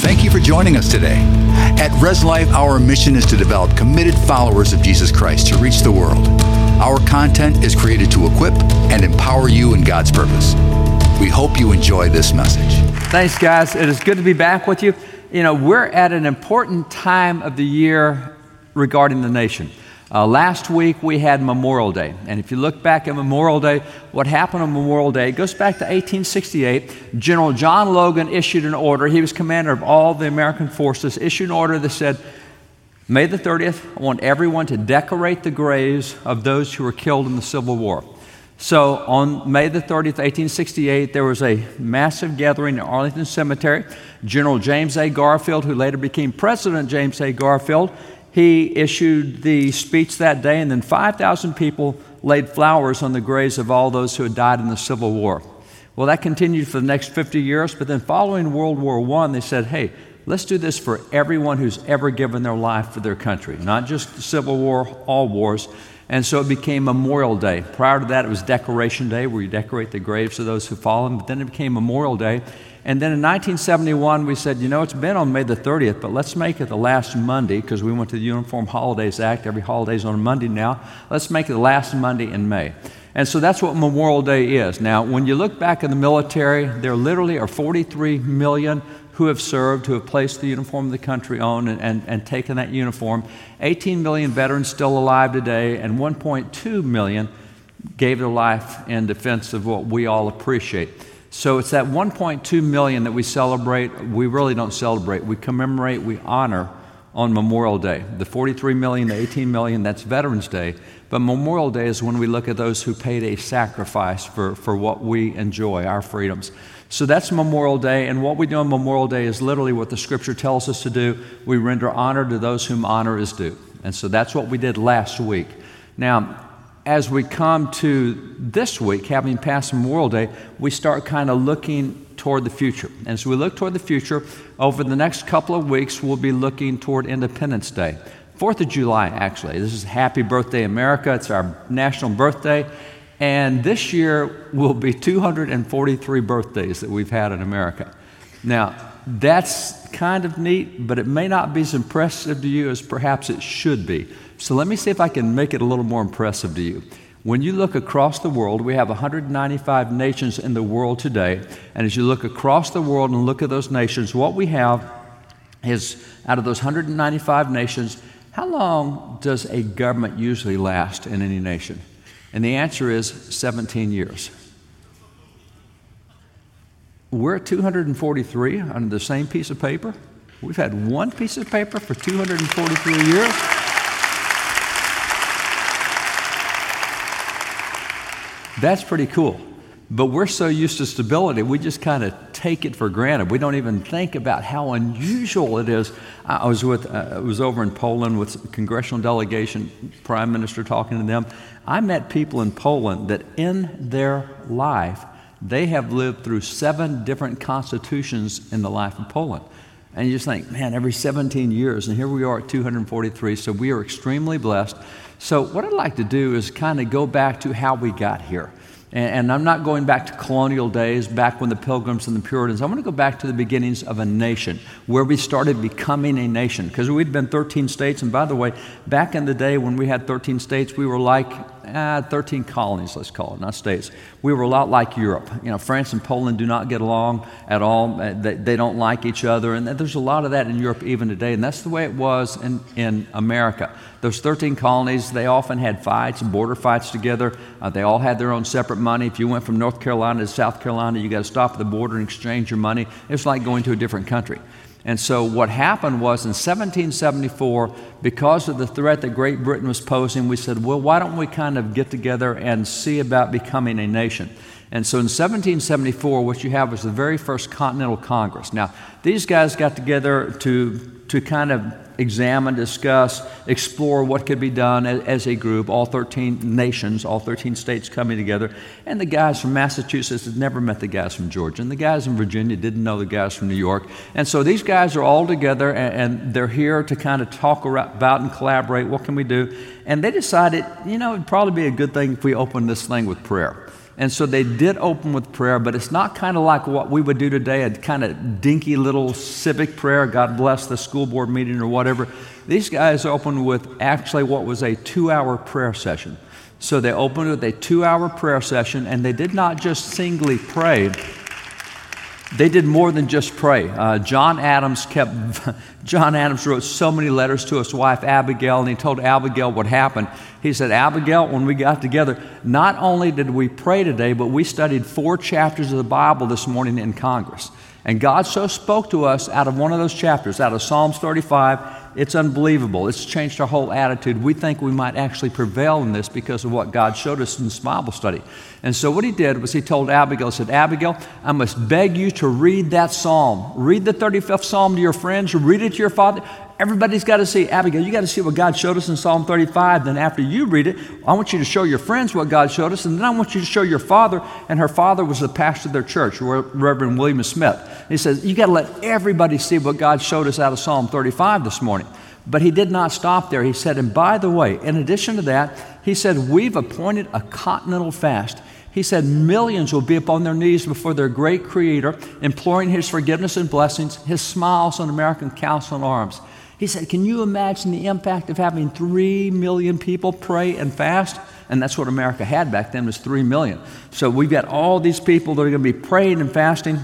Thank you for joining us today. At Res Life, our mission is to develop committed followers of Jesus Christ to reach the world. Our content is created to equip and empower you in God's purpose. We hope you enjoy this message. Thanks, guys. It is good to be back with you. You know, we're at an important time of the year regarding the nation. Uh, last week we had Memorial Day. And if you look back at Memorial Day, what happened on Memorial Day goes back to 1868. General John Logan issued an order. He was commander of all the American forces, issued an order that said, May the 30th, I want everyone to decorate the graves of those who were killed in the Civil War. So on May the 30th, 1868, there was a massive gathering in Arlington Cemetery. General James A. Garfield, who later became President James A. Garfield, he issued the speech that day, and then 5,000 people laid flowers on the graves of all those who had died in the Civil War. Well, that continued for the next 50 years, but then following World War I, they said, hey, let's do this for everyone who's ever given their life for their country, not just the Civil War, all wars. And so it became Memorial Day. Prior to that, it was Decoration Day, where you decorate the graves of those who've fallen, but then it became Memorial Day. And then in 1971, we said, you know, it's been on May the 30th, but let's make it the last Monday because we went to the Uniform Holidays Act. Every holiday's on a Monday now. Let's make it the last Monday in May. And so that's what Memorial Day is. Now, when you look back in the military, there literally are 43 million who have served, who have placed the uniform of the country on and, and, and taken that uniform. 18 million veterans still alive today, and 1.2 million gave their life in defense of what we all appreciate. So it's that 1.2 million that we celebrate. We really don't celebrate. We commemorate, we honor on Memorial Day. The 43 million, the 18 million, that's Veterans Day. But Memorial Day is when we look at those who paid a sacrifice for, for what we enjoy, our freedoms. So that's Memorial Day, and what we do on Memorial Day is literally what the scripture tells us to do. We render honor to those whom honor is due. And so that's what we did last week. Now, as we come to this week, having passed Memorial Day, we start kind of looking toward the future. And as we look toward the future, over the next couple of weeks, we'll be looking toward Independence Day. Fourth of July, actually. This is Happy Birthday America. It's our national birthday. And this year will be 243 birthdays that we've had in America. Now, that's kind of neat, but it may not be as impressive to you as perhaps it should be. So let me see if I can make it a little more impressive to you. When you look across the world, we have 195 nations in the world today. And as you look across the world and look at those nations, what we have is out of those 195 nations, how long does a government usually last in any nation? And the answer is 17 years. We're at 243 under the same piece of paper. We've had one piece of paper for 243 years. That's pretty cool. But we're so used to stability, we just kind of take it for granted. We don't even think about how unusual it is. I was with, uh, I was over in Poland with congressional delegation, prime minister talking to them. I met people in Poland that in their life they have lived through seven different constitutions in the life of Poland. And you just think, man, every 17 years, and here we are at 243, so we are extremely blessed. So, what I'd like to do is kind of go back to how we got here. And, and, I'm not going back to colonial days, back when the pilgrims and the Puritans. I want to go back to the beginnings of a nation, where we started becoming a nation. Because we'd been 13 states, and by the way, back in the day when we had 13 states, we were like uh, 13 colonies, let's call it, not states. We were a lot like Europe. You know, France and Poland do not get along at all. Uh, they, they don't like each other. And there's a lot of that in Europe even today. And that's the way it was in, in America. Those 13 colonies, they often had fights, border fights together. Uh, they all had their own separate money. If you went from North Carolina to South Carolina, you got to stop at the border and exchange your money. It's like going to a different country. And so, what happened was in 1774, because of the threat that Great Britain was posing, we said, well, why don't we kind of get together and see about becoming a nation? And so in 1774, what you have was the very first Continental Congress. Now, these guys got together to, to kind of examine, discuss, explore what could be done as, a group, all 13 nations, all 13 states coming together. And the guys from Massachusetts had never met the guys from Georgia, and the guys in Virginia didn't know the guys from New York. And so these guys are all together, and, and they're here to kind of talk about and collaborate. What can we do? And they decided, you know, it'd probably be a good thing if we opened this thing with prayer. And so they did open with prayer, but it's not kind of like what we would do today, a kind of dinky little civic prayer, God bless the school board meeting or whatever. These guys opened with actually what was a two hour prayer session. So they opened with a two hour prayer session, and they did not just singly pray, they did more than just pray. Uh, John Adams kept, John Adams wrote so many letters to his wife Abigail, and he told Abigail what happened. He said, Abigail, when we got together, not only did we pray today, but we studied four chapters of the Bible this morning in Congress. And God so spoke to us out of one of those chapters, out of Psalms 35. It's unbelievable. It's changed our whole attitude. We think we might actually prevail in this because of what God showed us in this Bible study. And so what he did was he told Abigail, he said, Abigail, I must beg you to read that psalm. Read the 35th psalm to your friends, read it to your father. Everybody's got to see, Abigail, you got to see what God showed us in Psalm 35. Then after you read it, I want you to show your friends what God showed us, and then I want you to show your father. And her father was the pastor of their church, Reverend William Smith. He says, You got to let everybody see what God showed us out of Psalm 35 this morning. But he did not stop there. He said, And by the way, in addition to that, he said, We've appointed a continental fast. He said, Millions will be upon their knees before their great Creator, imploring His forgiveness and blessings, His smiles on American Council and Arms. He said, Can you imagine the impact of having three million people pray and fast? And that's what America had back then was three million. So we've got all these people that are going to be praying and fasting.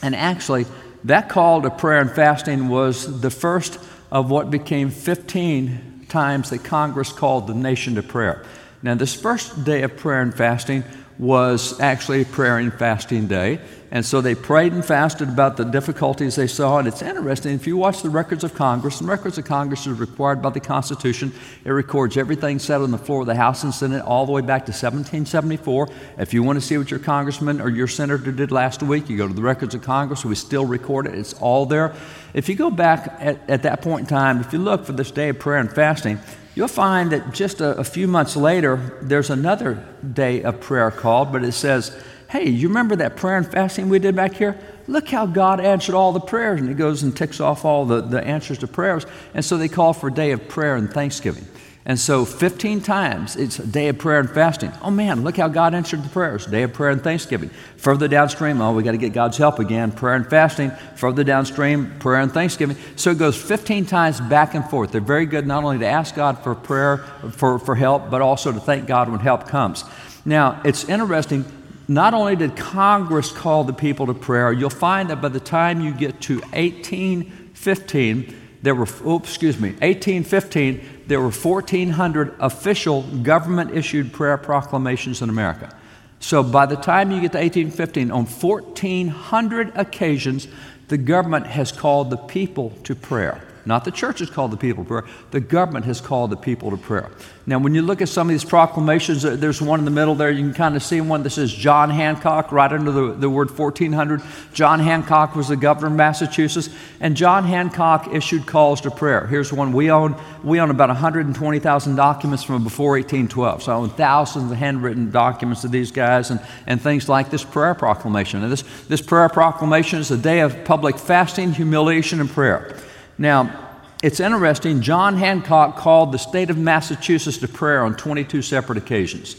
And actually, that call to prayer and fasting was the first of what became 15 times that Congress called the nation to prayer. Now, this first day of prayer and fasting was actually prayer and fasting day. And so they prayed and fasted about the difficulties they saw. And it's interesting, if you watch the records of Congress, the records of Congress is required by the Constitution. It records everything said on the floor of the House and Senate all the way back to 1774. If you want to see what your congressman or your senator did last week, you go to the records of Congress. We still record it, it's all there. If you go back at, at that point in time, if you look for this day of prayer and fasting, You'll find that just a, a, few months later, there's another day of prayer called, but it says, Hey, you remember that prayer and fasting we did back here? Look how God answered all the prayers. And he goes and ticks off all the, the answers to prayers. And so they call for a day of prayer and thanksgiving. And so 15 times it's a day of prayer and fasting. Oh man, look how God answered the prayers. Day of prayer and thanksgiving. Further downstream, oh, we got to get God's help again. Prayer and fasting. Further downstream, prayer and thanksgiving. So it goes 15 times back and forth. They're very good not only to ask God for prayer, for, for help, but also to thank God when help comes. Now, it's interesting. Not only did Congress call the people to prayer, you'll find that by the time you get to 1815, there were, oh, excuse me, 1815, there were 1,400 official government issued prayer proclamations in America. So by the time you get to 1815, on 1,400 occasions, the government has called the people to prayer. Not the church has called the people to prayer. The government has called the people to prayer. Now, when you look at some of these proclamations, there's one in the middle there. You can kind of see one that says John Hancock right under the, the word 1400. John Hancock was the governor of Massachusetts, and John Hancock issued calls to prayer. Here's one we own. We own about 120,000 documents from before 1812. So I own thousands of handwritten documents of these guys and, and things like this prayer proclamation. And this, this prayer proclamation is a day of public fasting, humiliation, and prayer. Now, it's interesting, John Hancock called the state of Massachusetts to prayer on 22 separate occasions.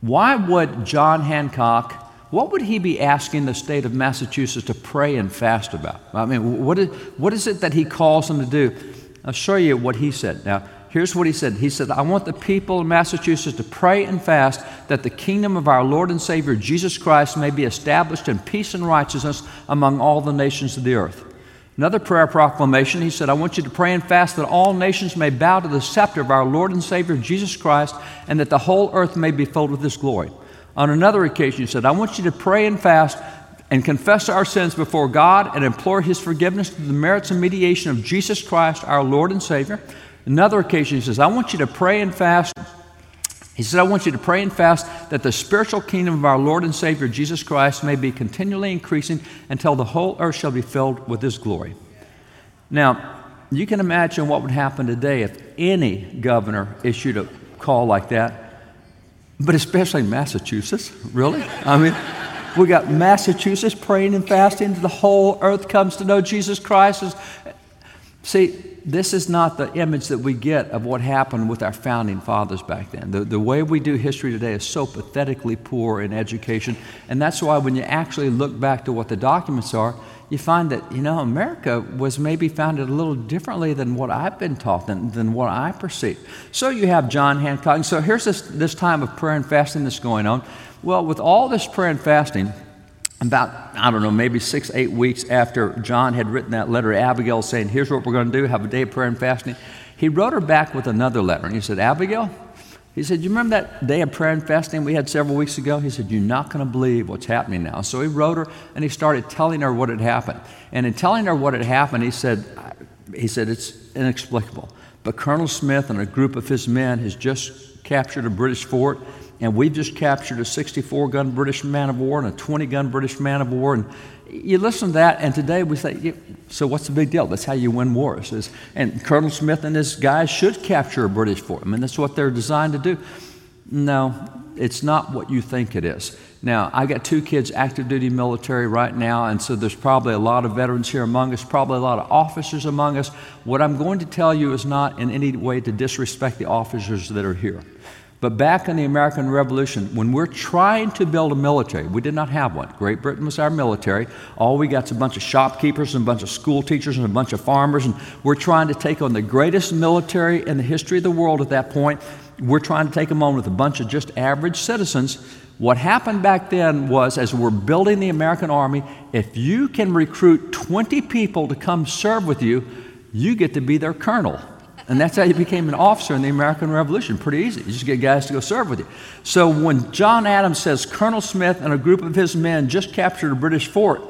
Why would John Hancock, what would he be asking the state of Massachusetts to pray and fast about? I mean, what is, what is it that he calls them to do? I'll show you what he said. Now, here's what he said He said, I want the people of Massachusetts to pray and fast that the kingdom of our Lord and Savior Jesus Christ may be established in peace and righteousness among all the nations of the earth. Another prayer proclamation, he said, I want you to pray and fast that all nations may bow to the scepter of our Lord and Savior Jesus Christ, and that the whole earth may be filled with his glory. On another occasion, he said, I want you to pray and fast and confess our sins before God and implore his forgiveness through the merits and mediation of Jesus Christ, our Lord and Savior. Another occasion, he says, I want you to pray and fast he said, I want you to pray and fast that the spiritual kingdom of our Lord and Savior Jesus Christ may be continually increasing until the whole earth shall be filled with His glory. Now, you can imagine what would happen today if any governor issued a call like that, but especially Massachusetts, really? I mean, we got Massachusetts praying and fasting, the whole earth comes to know Jesus Christ. See, this is not the image that we get of what happened with our founding fathers back then. The, the way we do history today is so pathetically poor in education. And that's why when you actually look back to what the documents are, you find that, you know, America was maybe founded a little differently than what I've been taught, than, than what I perceive. So you have John Hancock. And So here's this, this time of prayer and fasting that's going on. Well, with all this prayer and fasting, about, I don't know, maybe six, eight weeks after John had written that letter to Abigail saying, Here's what we're going to do, have a day of prayer and fasting, he wrote her back with another letter. And he said, Abigail, he said, You remember that day of prayer and fasting we had several weeks ago? He said, You're not going to believe what's happening now. So he wrote her and he started telling her what had happened. And in telling her what had happened, he said, he said It's inexplicable. But Colonel Smith and a group of his men has just captured a British fort and we've just captured a 64 gun British man of war and a 20 gun British man of war. And you listen to that, and today we say, so what's the big deal? That's how you win wars. And Colonel Smith and his guys should capture a British fort. I mean, that's what they're designed to do. No, it's not what you think it is. Now, I got two kids active duty military right now, and so there's probably a lot of veterans here among us, probably a lot of officers among us. What I'm going to tell you is not in any way to disrespect the officers that are here. But back in the American Revolution, when we're trying to build a military, we did not have one. Great Britain was our military. All we got is a bunch of shopkeepers and a bunch of school teachers and a bunch of farmers, and we're trying to take on the greatest military in the history of the world at that point. We're trying to take them on with a bunch of just average citizens. What happened back then was, as we're building the American Army, if you can recruit 20 people to come serve with you, you get to be their colonel. And that's how you became an officer in the American Revolution. Pretty easy. You just get guys to go serve with you. So when John Adams says Colonel Smith and a group of his men just captured a British fort,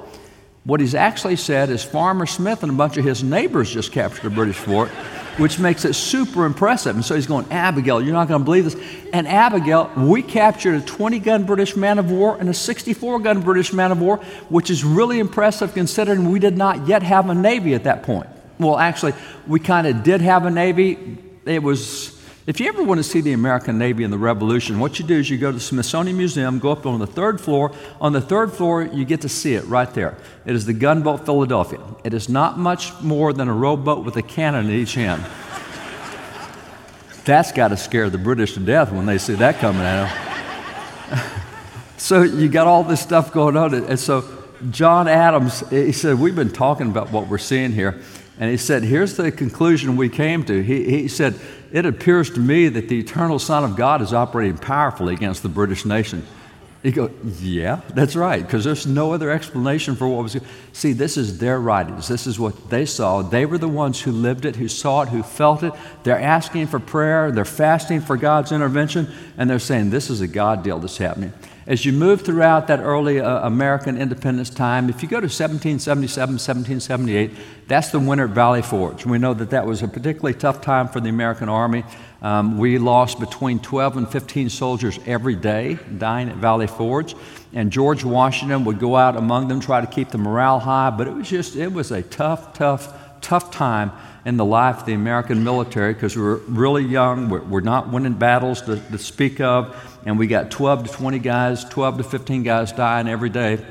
what he's actually said is Farmer Smith and a bunch of his neighbors just captured a British fort, which makes it super impressive. And so he's going, Abigail, you're not going to believe this. And Abigail, we captured a 20 gun British man of war and a 64 gun British man of war, which is really impressive considering we did not yet have a Navy at that point. Well, actually, we kind of did have a Navy. It was, if you ever want to see the American Navy in the Revolution, what you do is you go to the Smithsonian Museum, go up on the third floor. On the third floor, you get to see it right there. It is the gunboat Philadelphia. It is not much more than a rowboat with a cannon in each hand. That's got to scare the British to death when they see that coming at them. so you got all this stuff going on. And so John Adams, he said, We've been talking about what we're seeing here. And he said, Here's the conclusion we came to. He, he said, It appears to me that the eternal Son of God is operating powerfully against the British nation. He goes, Yeah, that's right, because there's no other explanation for what was. See, this is their writings. This is what they saw. They were the ones who lived it, who saw it, who felt it. They're asking for prayer, they're fasting for God's intervention, and they're saying, This is a God deal that's happening as you move throughout that early uh, American independence time, if you go to 1777, 1778, that's the winter at Valley Forge. We know that that was a particularly tough time for the American Army. Um, we lost between 12 and 15 soldiers every day dying at Valley Forge. And George Washington would go out among them, try to keep the morale high, but it was just, it was a tough, tough, tough time in the life of the American military because we were really young. We're, we're not winning battles to, to speak of and we got 12 to 20 guys, 12 to 15 guys dying every day.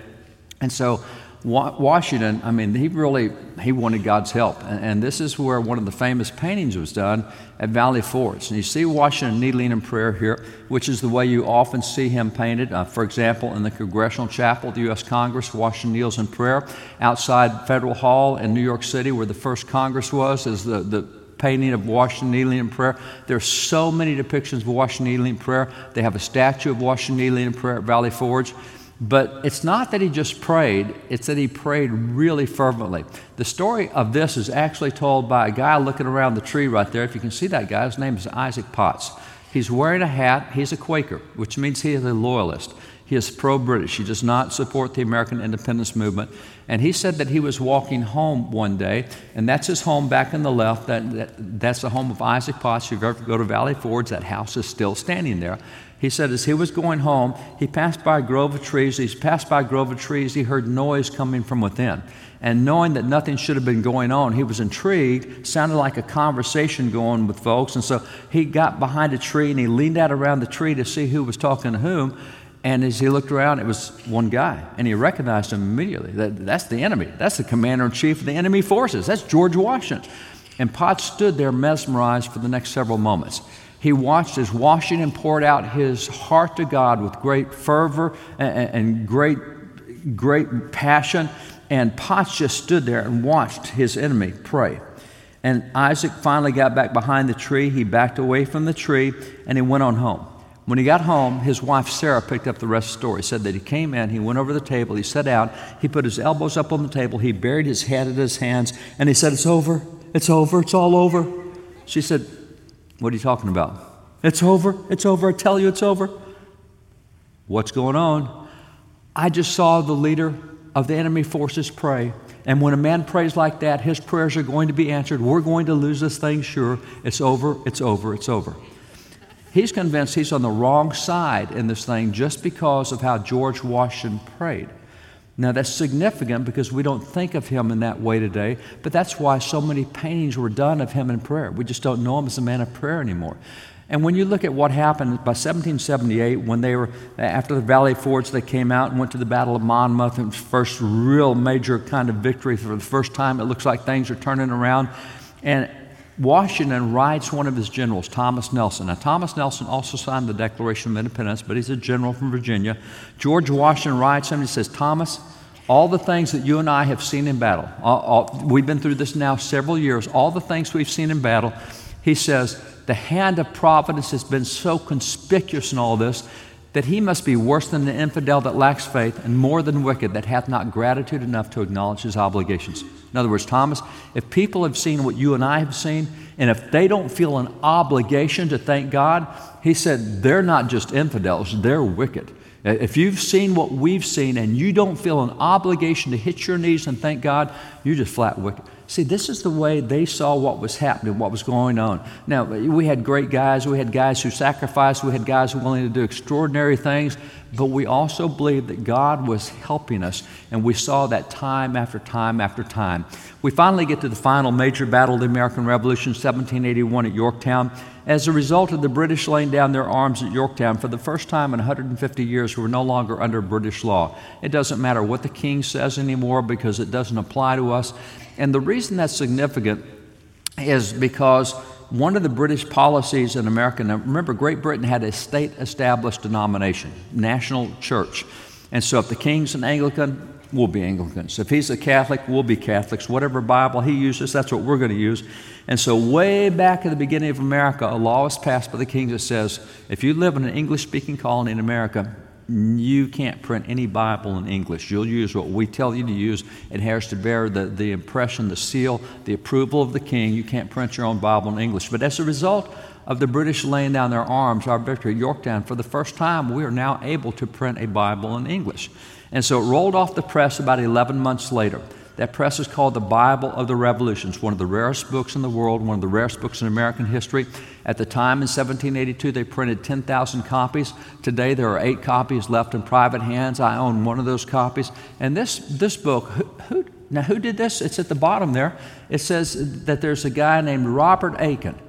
And so Washington, I mean, he really he wanted God's help, and, and, this is where one of the famous paintings was done at Valley Forge. And you see Washington kneeling in prayer here, which is the way you often see him painted. Uh, for example, in the Congressional Chapel of the U.S. Congress, Washington kneels in prayer. Outside Federal Hall in New York City, where the first Congress was, is the, the painting of Washington kneeling in prayer. There are so many depictions of Washington kneeling in prayer. They have a statue of Washington kneeling in prayer at Valley Forge. But it's not that he just prayed, it's that he prayed really fervently. The story of this is actually told by a guy looking around the tree right there. If you can see that guy, his name is Isaac Potts. He's wearing a hat, he's a Quaker, which means he is a loyalist. He is pro British. He does not support the American independence movement. And he said that he was walking home one day, and that's his home back in the left. That, that, that's the home of Isaac Potts. If you ever go to Valley Forge, that house is still standing there. He said as he was going home, he passed by a grove of trees. He passed by a grove of trees. He heard noise coming from within. And knowing that nothing should have been going on, he was intrigued. Sounded like a conversation going with folks. And so he got behind a tree and he leaned out around the tree to see who was talking to whom. And as he looked around, it was one guy, and he recognized him immediately. That, that's the enemy. That's the commander in chief of the enemy forces. That's George Washington. And Potts stood there mesmerized for the next several moments. He watched as Washington poured out his heart to God with great fervor and, and great, great passion. And Potts just stood there and watched his enemy pray. And Isaac finally got back behind the tree. He backed away from the tree and he went on home. When he got home, his wife Sarah picked up the rest of the story. Said that he came in, he went over the table, he sat down, he put his elbows up on the table, he buried his head in his hands, and he said, It's over, it's over, it's all over. She said, What are you talking about? It's over, it's over, I tell you it's over. What's going on? I just saw the leader of the enemy forces pray. And when a man prays like that, his prayers are going to be answered. We're going to lose this thing, sure. It's over, it's over, it's over. He's convinced he's on the wrong side in this thing just because of how George Washington prayed. Now, that's significant because we don't think of him in that way today, but that's why so many paintings were done of him in prayer. We just don't know him as a man of prayer anymore. And when you look at what happened by 1778, when they were, after the Valley Forge, they came out and went to the Battle of Monmouth, and first real major kind of victory. For the first time, it looks like things are turning around. And Washington writes one of his generals, Thomas Nelson. Now, Thomas Nelson also signed the Declaration of Independence, but he's a general from Virginia. George Washington writes him, he says, Thomas, all the things that you and I have seen in battle, all, all, we've been through this now several years, all the things we've seen in battle, he says, the hand of providence has been so conspicuous in all this that he must be worse than the infidel that lacks faith and more than wicked that hath not gratitude enough to acknowledge his obligations. In other words, Thomas, if people have seen what you and I have seen, and if they don't feel an obligation to thank God, he said they're not just infidels, they're wicked. If you've seen what we've seen and you don't feel an obligation to hit your knees and thank God, you're just flat wicked. See, this is the way they saw what was happening, what was going on. Now, we had great guys. We had guys who sacrificed. We had guys who willing to do extraordinary things. But we also believed that God was helping us. And we saw that time after time after time. We finally get to the final major battle of the American Revolution, 1781 at Yorktown. As a result of the British laying down their arms at Yorktown, for the first time in 150 years, we were no longer under British law. It doesn't matter what the king says anymore because it doesn't apply to us. And the reason that's significant is because one of the British policies in America, now remember, Great Britain had a state established denomination, national church. And so if the king's an Anglican, we'll be Anglicans. If he's a Catholic, we'll be Catholics. Whatever Bible he uses, that's what we're going to use. And so, way back at the beginning of America, a law was passed by the king that says if you live in an English speaking colony in America, you can't print any Bible in English. You'll use what we tell you to use. It has to bear the, the impression, the seal, the approval of the king. You can't print your own Bible in English. But as a result of the British laying down their arms, our victory at Yorktown, for the first time, we are now able to print a Bible in English. And so it rolled off the press about 11 months later. That press is called the Bible of the Revolutions, one of the rarest books in the world, one of the rarest books in American history. At the time in 1782, they printed 10,000 copies. Today, there are eight copies left in private hands. I own one of those copies. And this, this book, who, who, now who did this? It's at the bottom there. It says that there's a guy named Robert Aitken.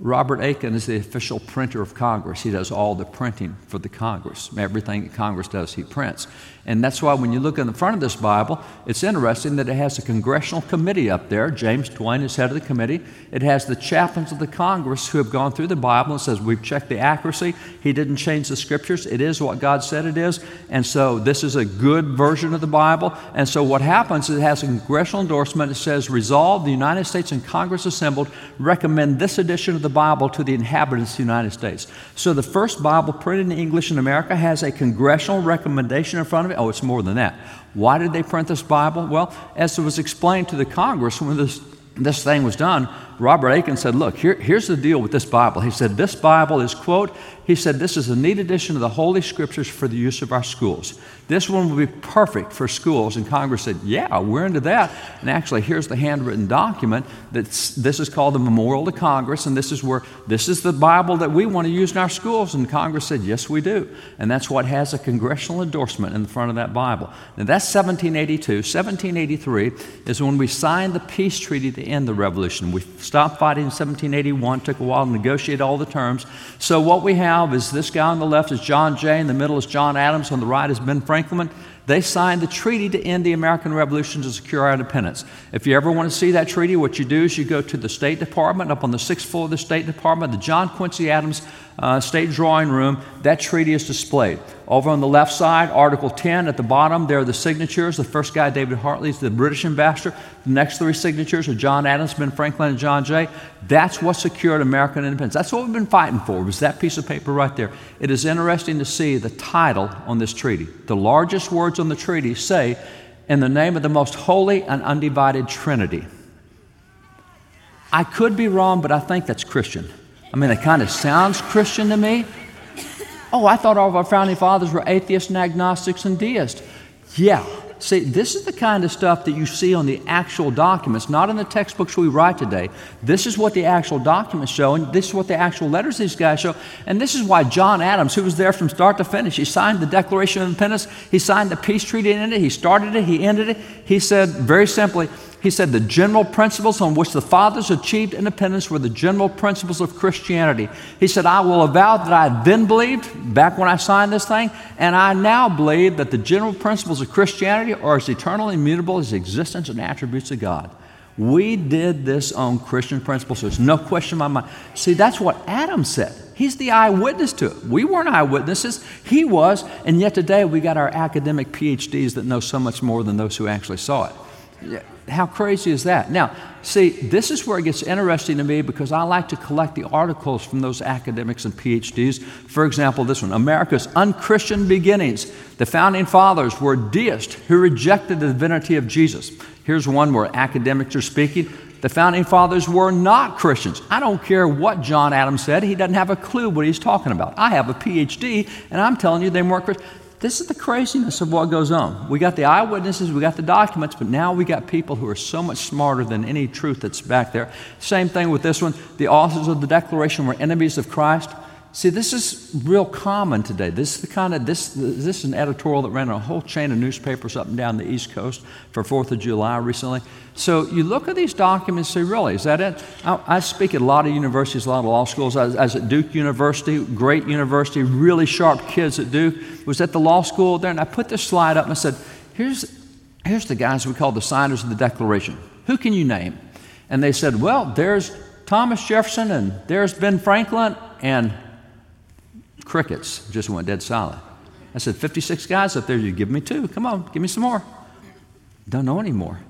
Robert Aitken is the official printer of Congress. He does all the printing for the Congress. Everything that Congress does, he prints. And that's why when you look in the front of this Bible, it's interesting that it has a congressional committee up there. James Duane is head of the committee. It has the chaplains of the Congress who have gone through the Bible and says, We've checked the accuracy. He didn't change the scriptures. It is what God said it is. And so this is a good version of the Bible. And so what happens is it has a congressional endorsement. It says, Resolve the United States and Congress assembled recommend this edition of the Bible to the inhabitants of the United States. So the first Bible printed in English in America has a congressional recommendation in front of it Oh, it's more than that. Why did they print this Bible? Well, as it was explained to the Congress when this, this thing was done, Robert Aitken said, Look, here, here's the deal with this Bible. He said, This Bible is, quote, he said, This is a neat addition of the Holy Scriptures for the use of our schools. This one will be perfect for schools. And Congress said, Yeah, we're into that. And actually, here's the handwritten document that this is called the Memorial to Congress. And this is where this is the Bible that we want to use in our schools. And Congress said, Yes, we do. And that's what has a congressional endorsement in the front of that Bible. Now, that's 1782. 1783 is when we signed the peace treaty to end the revolution. We stopped fighting in 1781, took a while to negotiate all the terms. So, what we have is this guy on the left is John Jay, in the middle is John Adams, on the right is Ben Franklin. They signed the treaty to end the American Revolution to secure our independence. If you ever want to see that treaty, what you do is you go to the State Department, up on the sixth floor of the State Department, the John Quincy Adams uh, State Drawing Room. That treaty is displayed. Over on the left side, Article 10 at the bottom, there are the signatures. The first guy, David Hartley, is the British ambassador. The next three signatures are John Adams, Ben Franklin, and John Jay. That's what secured American independence. That's what we've been fighting for, was that piece of paper right there. It is interesting to see the title on this treaty. The largest words on the treaty say, in the name of the most holy and undivided Trinity. I could be wrong, but I think that's Christian. I mean, it kind of sounds Christian to me. Oh, I thought all of our founding fathers were atheists and agnostics and deists. Yeah. See, this is the kind of stuff that you see on the actual documents, not in the textbooks we write today. This is what the actual documents show, and this is what the actual letters these guys show. And this is why John Adams, who was there from start to finish, he signed the Declaration of Independence, he signed the peace treaty in it, he started it, he ended it. He said very simply, he said the general principles on which the fathers achieved independence were the general principles of Christianity. He said, I will avow that I then believed, back when I signed this thing, and I now believe that the general principles of Christianity are as eternal and immutable as the existence and attributes of God. We did this on Christian principles. There's no question in my mind. See, that's what Adam said. He's the eyewitness to it. We weren't eyewitnesses, he was, and yet today we got our academic PhDs that know so much more than those who actually saw it. How crazy is that? Now, see, this is where it gets interesting to me because I like to collect the articles from those academics and PhDs. For example, this one America's Unchristian Beginnings. The founding fathers were deists who rejected the divinity of Jesus. Here's one where academics are speaking. The founding fathers were not Christians. I don't care what John Adams said, he doesn't have a clue what he's talking about. I have a PhD, and I'm telling you they weren't Christians. This is the craziness of what goes on. We got the eyewitnesses, we got the documents, but now we got people who are so much smarter than any truth that's back there. Same thing with this one. The authors of the Declaration were enemies of Christ. See, this is real common today. This is the kind of this this is an editorial that ran a whole chain of newspapers up and down the East Coast for Fourth of July recently. So you look at these documents and say, really, is that it? I, I speak at a lot of universities, a lot of law schools. I, I was at Duke University, great university, really sharp kids at Duke. Was at the law school there, and I put this slide up and I said, here's here's the guys we call the signers of the Declaration. Who can you name? And they said, well, there's Thomas Jefferson, and there's Ben Franklin, and Crickets just went dead silent. I said, 56 guys up there, you give me two. Come on, give me some more. Don't know anymore.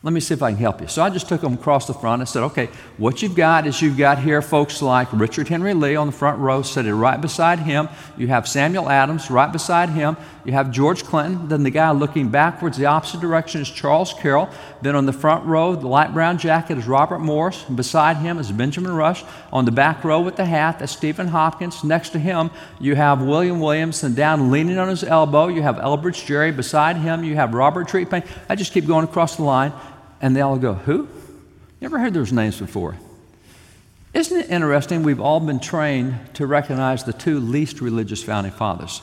Let me see if I can help you. So I just took them across the front. I said, okay, what you've got is you've got here folks like Richard Henry Lee on the front row, sitting right beside him. You have Samuel Adams right beside him. You have George Clinton. Then the guy looking backwards, the opposite direction, is Charles Carroll. Then on the front row, the light brown jacket is Robert Morris. And beside him is Benjamin Rush. On the back row with the hat, that's Stephen Hopkins. Next to him, you have William Williams. And down leaning on his elbow, you have Elbridge Gerry. Beside him, you have Robert Treat I just keep going across the line. And they all go, Who? Never heard those names before. Isn't it interesting? We've all been trained to recognize the two least religious founding fathers.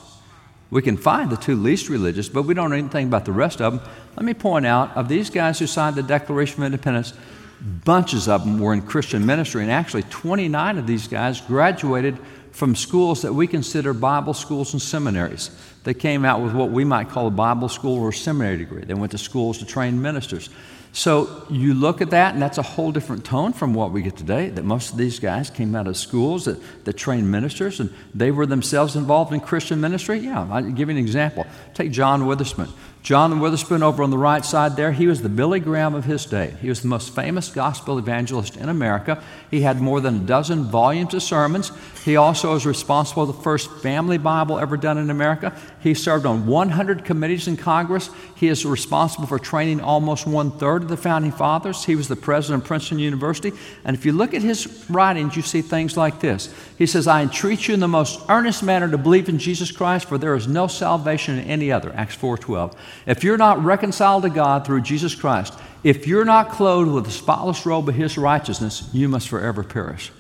We can find the two least religious, but we don't know anything about the rest of them. Let me point out of these guys who signed the Declaration of Independence, bunches of them were in Christian ministry, and actually 29 of these guys graduated from schools that we consider Bible schools and seminaries. They came out with what we might call a Bible school or seminary degree. They went to schools to train ministers. So you look at that, and that's a whole different tone from what we get today. That most of these guys came out of schools that, that trained ministers, and they were themselves involved in Christian ministry. Yeah, I'll give you an example. Take John Witherspoon. John Witherspoon, over on the right side there, he was the Billy Graham of his day. He was the most famous gospel evangelist in America. He had more than a dozen volumes of sermons. He also was responsible for the first family Bible ever done in America. He served on 100 committees in Congress. He is responsible for training almost one third of the founding fathers. He was the president of Princeton University. And if you look at his writings, you see things like this. He says, I entreat you in the most earnest manner to believe in Jesus Christ, for there is no salvation in any other. Acts 4:12. If you're not reconciled to God through Jesus Christ, if you're not clothed with the spotless robe of His righteousness, you must forever perish.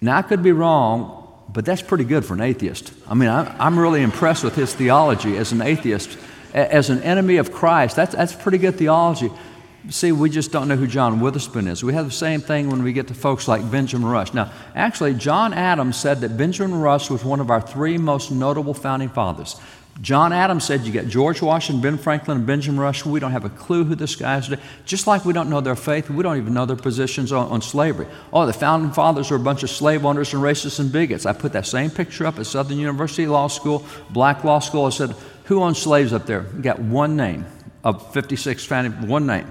Now, I could be wrong, but that's pretty good for an atheist. I mean, I'm really impressed with his theology as an atheist, as an enemy of Christ. That's, that's pretty good theology. See, we just don't know who John Witherspoon is. We have the same thing when we get to folks like Benjamin Rush. Now, actually, John Adams said that Benjamin Rush was one of our three most notable founding fathers. John Adams said you got George Washington, Ben Franklin, and Benjamin Rush. We don't have a clue who this guy is. Just like we don't know their faith, we don't even know their positions on, on, slavery. Oh, the founding fathers were a bunch of slave owners and racists and bigots. I put that same picture up at Southern University Law School, black law school. I said, Who owned slaves up there? We got one name of 56 founding, one name.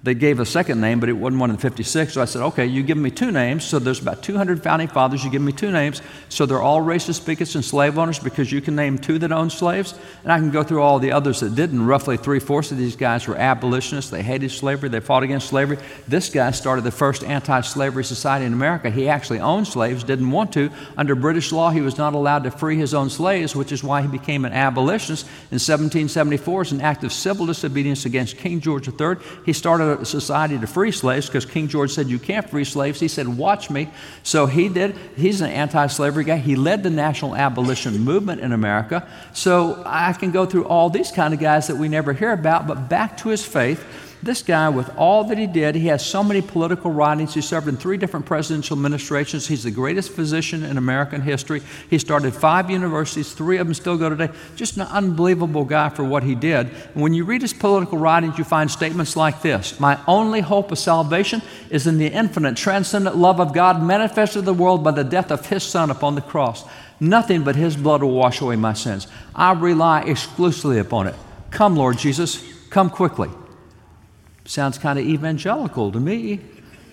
They gave a second name, but it wasn't one of the 56. So I said, okay, you give me two names. So there's about 200 founding fathers. You give me two names. So they're all racist, bigots, and slave owners because you can name two that owned slaves. And I can go through all the others that didn't. Roughly three fourths of these guys were abolitionists. They hated slavery. They fought against slavery. This guy started the first anti slavery society in America. He actually owned slaves, didn't want to. Under British law, he was not allowed to free his own slaves, which is why he became an abolitionist. In 1774, as an act of civil disobedience against King George III, he started society to free slaves because King George said, You can't free slaves. He said, Watch me. So he did. He's an anti slavery guy. He led the national abolition movement in America. So I can go through all these kind of guys that we never hear about, but back to his faith this guy, with all that he did, he has so many political writings. He served in three different presidential administrations. He's the greatest physician in American history. He started five universities, three of them still go today. Just an unbelievable guy for what he did. And when you read his political writings, you find statements like this My only hope of salvation is in the infinite, transcendent love of God manifested to the world by the death of his Son upon the cross. Nothing but his blood will wash away my sins. I rely exclusively upon it. Come, Lord Jesus, come quickly. Sounds kind of evangelical to me.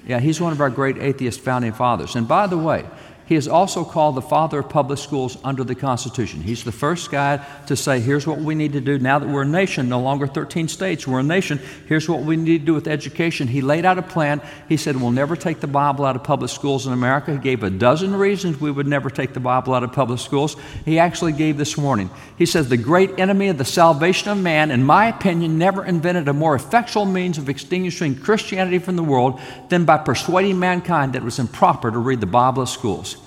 Yeah, he's one of our great atheist founding fathers. And by the way, he is also called the father of public schools under the Constitution. He's the first guy to say, here's what we need to do now that we're a nation, no longer 13 states, we're a nation. Here's what we need to do with education. He laid out a plan. He said, we'll never take the Bible out of public schools in America. He gave a dozen reasons we would never take the Bible out of public schools. He actually gave this warning. He says, the great enemy of the salvation of man, in my opinion, never invented a more effectual means of extinguishing Christianity from the world than by persuading mankind that it was improper to read the Bible at schools.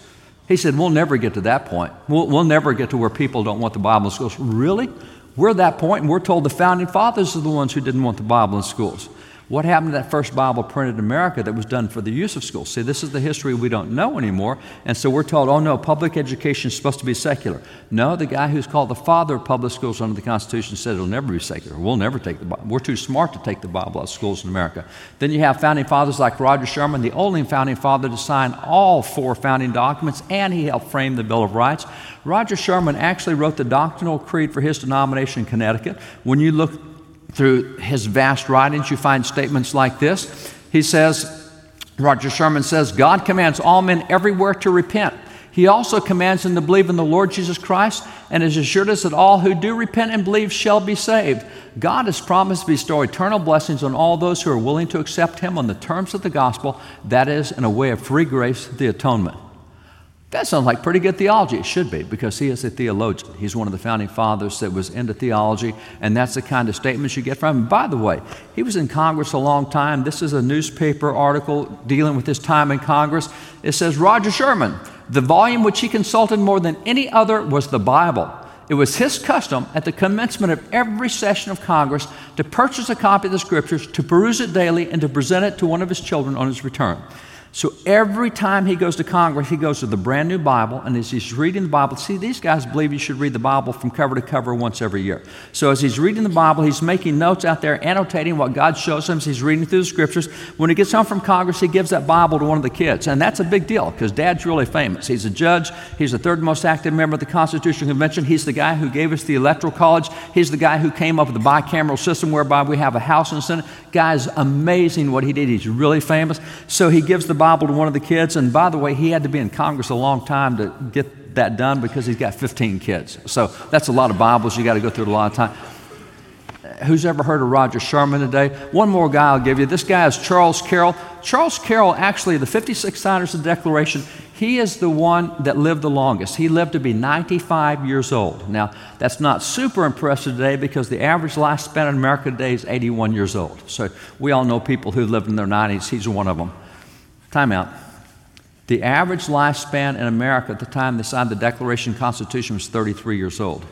He said, We'll never get to that point. We'll, we'll never get to where people don't want the Bible in schools. Really? We're at that point, and we're told the founding fathers are the ones who didn't want the Bible in schools. What happened to that first Bible printed in America that was done for the use of schools? See, this is the history we don't know anymore. And so we're told, oh no, public education is supposed to be secular. No, the guy who's called the father of public schools under the Constitution said it'll never be secular. We'll never take the Bible. We're too smart to take the Bible out of schools in America. Then you have founding fathers like Roger Sherman, the only founding father to sign all four founding documents, and he helped frame the Bill of Rights. Roger Sherman actually wrote the doctrinal creed for his denomination in Connecticut. When you look through his vast writings, you find statements like this. He says, Roger Sherman says, God commands all men everywhere to repent. He also commands them to believe in the Lord Jesus Christ and has assured us that all who do repent and believe shall be saved. God has promised to bestow eternal blessings on all those who are willing to accept Him on the terms of the gospel, that is, in a way of free grace, the atonement. That sounds like pretty good theology. It should be, because he is a theologian. He's one of the founding fathers that was into theology, and that's the kind of statements you get from him. By the way, he was in Congress a long time. This is a newspaper article dealing with his time in Congress. It says Roger Sherman, the volume which he consulted more than any other was the Bible. It was his custom at the commencement of every session of Congress to purchase a copy of the Scriptures, to peruse it daily, and to present it to one of his children on his return. So every time he goes to Congress, he goes to the brand new Bible, and as he's reading the Bible, see, these guys believe you should read the Bible from cover to cover once every year. So as he's reading the Bible, he's making notes out there, annotating what God shows him as he's reading through the scriptures. When he gets home from Congress, he gives that Bible to one of the kids, and that's a big deal because Dad's really famous. He's a judge, he's the third most active member of the Constitutional Convention, he's the guy who gave us the Electoral College, he's the guy who came up with the bicameral system whereby we have a House and Senate. Guy's amazing what he did. He's really famous. So he gives the Bible to one of the kids. And by the way, he had to be in Congress a long time to get that done because he's got 15 kids. So that's a lot of Bibles. You got to go through a lot of time. Who's ever heard of Roger Sherman today? One more guy I'll give you. This guy is Charles Carroll. Charles Carroll, actually, the 56 signers of the Declaration, he is the one that lived the longest. He lived to be 95 years old. Now, that's not super impressive today because the average lifespan in America today is 81 years old. So we all know people who lived in their 90s. He's one of them. Time out. The average lifespan in America at the time they signed the Declaration of Constitution was 33 years old.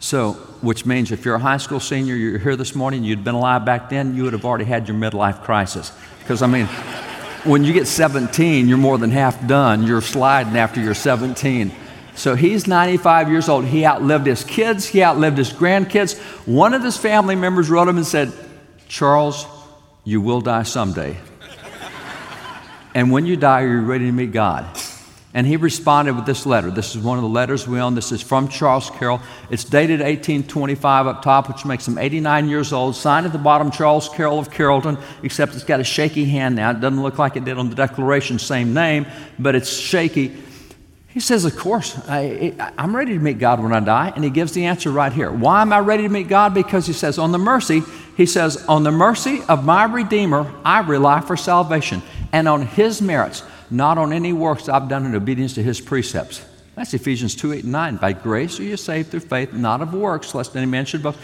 So, which means if you're a high school senior, you're here this morning, you'd been alive back then, you would have already had your midlife crisis. Because, I mean, when you get 17, you're more than half done. You're sliding after you're 17. So he's 95 years old. He outlived his kids, he outlived his grandkids. One of his family members wrote him and said, Charles, you will die someday. And when you die, are you ready to meet God? And he responded with this letter. This is one of the letters we own. This is from Charles Carroll. It's dated 1825 up top, which makes him 89 years old. Signed at the bottom, Charles Carroll of Carrollton, except it's got a shaky hand now. It doesn't look like it did on the Declaration, same name, but it's shaky. He says, Of course, I, am ready to meet God when I die. And he gives the answer right here. Why am I ready to meet God? Because he says, On the mercy, he says, On the mercy of my Redeemer, I rely for salvation, and on his merits not on any works I've done in obedience to his precepts. That's Ephesians 2 8 and 9. By grace are you saved through faith, not of works, lest any man should boast.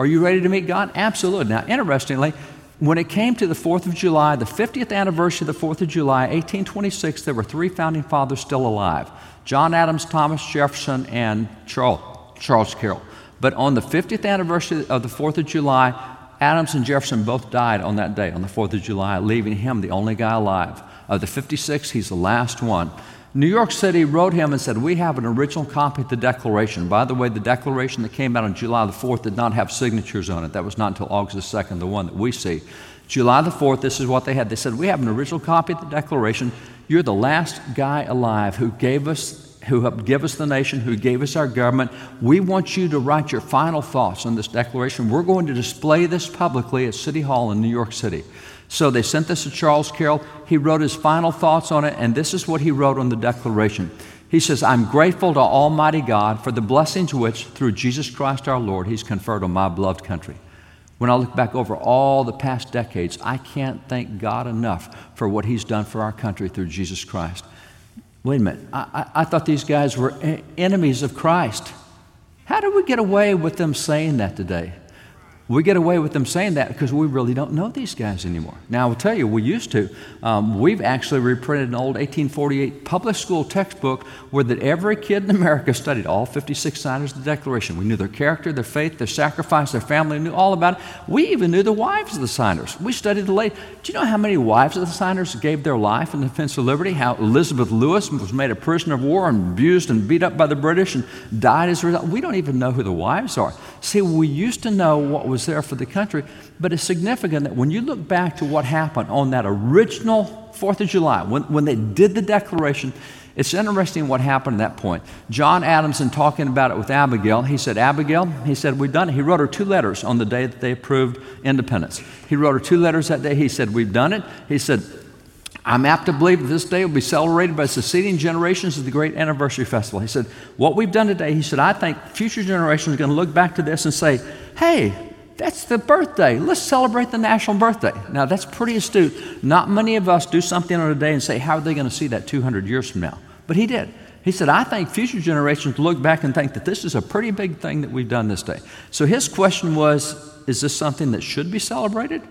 Are you ready to meet God? Absolutely. Now, interestingly, when it came to the 4th of July, the 50th anniversary of the 4th of July, 1826, there were three founding fathers still alive John Adams, Thomas Jefferson, and Charles, Charles Carroll. But on the 50th anniversary of the 4th of July, Adams and Jefferson both died on that day, on the 4th of July, leaving him the only guy alive. Of the 56, he's the last one. New York City wrote him and said, We have an original copy of the Declaration. By the way, the Declaration that came out on July the 4th did not have signatures on it. That was not until August the 2nd, the one that we see. July the 4th, this is what they had. They said, We have an original copy of the Declaration. You're the last guy alive who gave us who helped give us the nation, who gave us our government. We want you to write your final thoughts on this declaration. We're going to display this publicly at City Hall in New York City. So they sent this to Charles Carroll. He wrote his final thoughts on it, and this is what he wrote on the Declaration. He says, I'm grateful to Almighty God for the blessings which, through Jesus Christ our Lord, He's conferred on my beloved country. When I look back over all the past decades, I can't thank God enough for what He's done for our country through Jesus Christ. Wait a minute, I, I, I thought these guys were enemies of Christ. How do we get away with them saying that today? We get away with them saying that because we really don't know these guys anymore. Now, I will tell you, we used to. Um, we've actually reprinted an old 1848 public school textbook where that every kid in America studied all 56 signers of the Declaration. We knew their character, their faith, their sacrifice, their family, knew all about it. We even knew the wives of the signers. We studied the late. Do you know how many wives of the signers gave their life in defense of liberty? How Elizabeth Lewis was made a prisoner of war and abused and beat up by the British and died as a result? We don't even know who the wives are. See, we used to know what was there for the country, but it's significant that when you look back to what happened on that original 4th of July, when, when they did the declaration, it's interesting what happened at that point. John Adams, Adamson talking about it with Abigail, he said, Abigail, he said, we've done it. He wrote her two letters on the day that they approved independence. He wrote her two letters that day. He said, We've done it. He said, I'm apt to believe that this day will be celebrated by succeeding generations as the great anniversary festival. He said, What we've done today, he said, I think future generations are going to look back to this and say, Hey, that's the birthday. Let's celebrate the national birthday. Now, that's pretty astute. Not many of us do something on a day and say, How are they going to see that 200 years from now? But he did. He said, I think future generations look back and think that this is a pretty big thing that we've done this day. So his question was, Is this something that should be celebrated?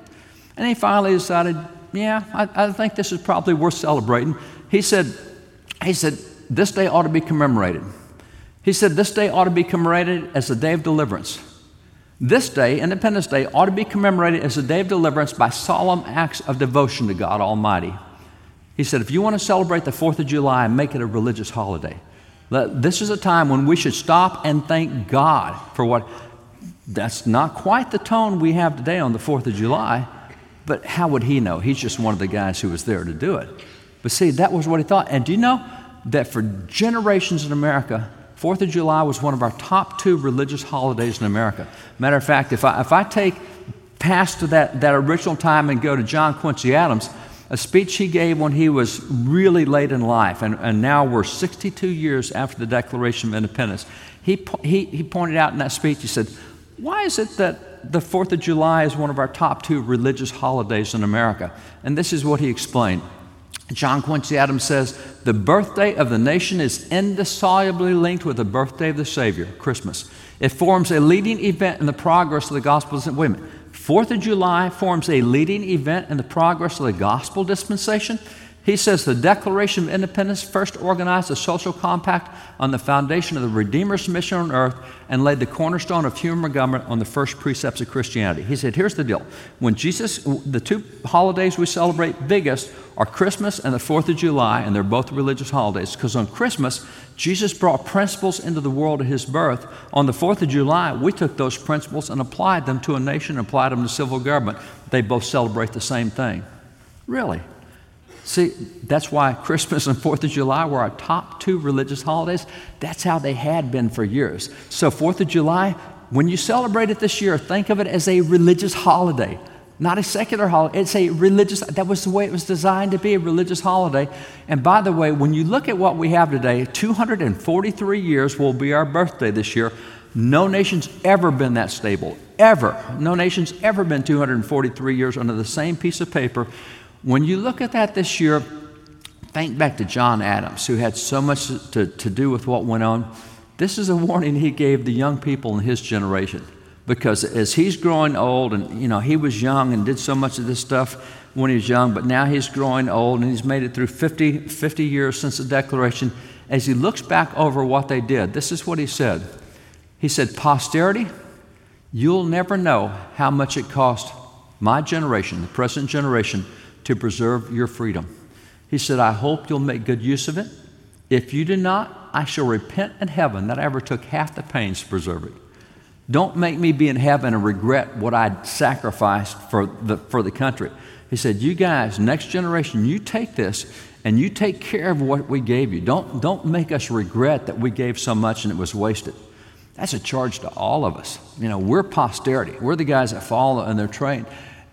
And he finally decided, yeah, I, I think this is probably worth celebrating. He said, he said, this day ought to be commemorated. He said, this day ought to be commemorated as a day of deliverance. This day, Independence Day, ought to be commemorated as a day of deliverance by solemn acts of devotion to God Almighty. He said, if you want to celebrate the 4th of July, make it a religious holiday. This is a time when we should stop and thank God for what. That's not quite the tone we have today on the 4th of July. But how would he know? He's just one of the guys who was there to do it. But see, that was what he thought. And do you know that for generations in America, Fourth of July was one of our top two religious holidays in America. Matter of fact, if I, if I take past that, that original time and go to John Quincy Adams, a speech he gave when he was really late in life, and, and now we're 62 years after the Declaration of Independence. He, he, he pointed out in that speech, he said, Why is it that the 4th of July is one of our top two religious holidays in America. And this is what he explained. John Quincy Adams says, The birthday of the nation is indissolubly linked with the birthday of the Savior, Christmas. It forms a leading event in the progress of the gospel. Wait a minute. 4th of July forms a leading event in the progress of the gospel dispensation. He says the Declaration of Independence first organized a social compact on the foundation of the Redeemer's mission on earth and laid the cornerstone of human government on the first precepts of Christianity. He said, Here's the deal. When Jesus, the two holidays we celebrate biggest are Christmas and the 4th of July, and they're both religious holidays, because on Christmas, Jesus brought principles into the world at his birth. On the 4th of July, we took those principles and applied them to a nation applied them to civil government. They both celebrate the same thing. Really? See, that's why Christmas and Fourth of July were our top two religious holidays. That's how they had been for years. So, Fourth of July, when you celebrate it this year, think of it as a religious holiday, not a secular holiday. It's a religious, that was the way it was designed to be a religious holiday. And by the way, when you look at what we have today, 243 years will be our birthday this year. No nation's ever been that stable, ever. No nation's ever been 243 years under the same piece of paper when you look at that this year, think back to John Adams, who had so much to, to do with what went on. This is a warning he gave the young people in his generation because as he's growing old and you know he was young and did so much of this stuff when he was young but now he's growing old and he's made it through 50, 50 years since the declaration as he looks back over what they did this is what he said he said posterity you'll never know how much it cost my generation the present generation to preserve your freedom. He said, I hope you'll make good use of it. If you do not, I shall repent in heaven that I ever took half the pains to preserve it. Don't make me be in heaven and regret what I sacrificed for the, for the country. He said, You guys, next generation, you take this and you take care of what we gave you. Don't, don't make us regret that we gave so much and it was wasted. That's a charge to all of us. You know, we're posterity. We're the guys that follow and they're trained.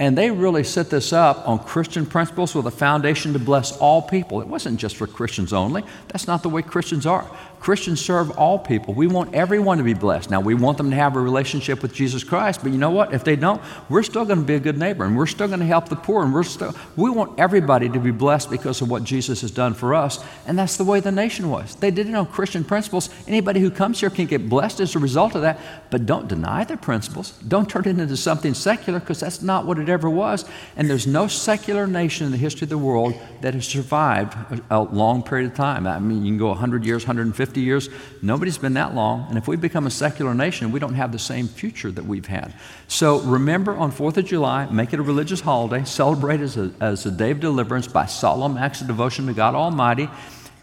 And they really set this up on Christian principles with a foundation to bless all people. It wasn't just for Christians only. That's not the way Christians are. Christians serve all people. We want everyone to be blessed. Now, we want them to have a relationship with Jesus Christ, but you know what? If they don't, we're still going to be a good neighbor and we're still going to help the poor and we're still, we want everybody to be blessed because of what Jesus has done for us. And that's the way the nation was. They did it on Christian principles. Anybody who comes here can get blessed as a result of that, but don't deny their principles. Don't turn it into something secular because that's not what it ever was. And there's no secular nation in the history of the world that has survived a, a long period of time. I mean, you can go 100 years, 150 50 years. Nobody's been that long. And if we become a secular nation, we don't have the same future that we've had. So remember on 4th of July, make it a religious holiday, celebrate as a, as a day of deliverance by solemn acts of devotion to God Almighty,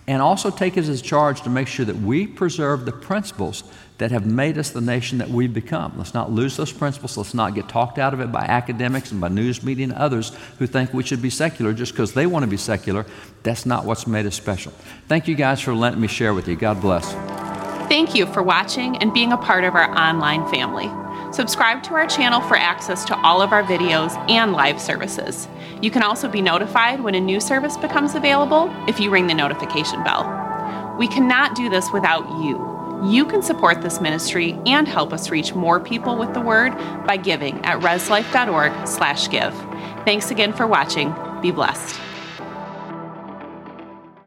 and also take it as a charge to make sure that we preserve the principles that have made us the nation that we've become. Let's not lose those principles. Let's not get talked out of it by academics and by news media and others who think we should be secular just because they want to be secular. That's not what's made us special. Thank you guys for letting me share with you. God bless. Thank you for watching and being a part of our online family. Subscribe to our channel for access to all of our videos and live services. You can also be notified when a new service becomes available if you ring the notification bell. We cannot do this without you. You can support this ministry and help us reach more people with the word by giving at reslife.org/give. Thanks again for watching. Be blessed.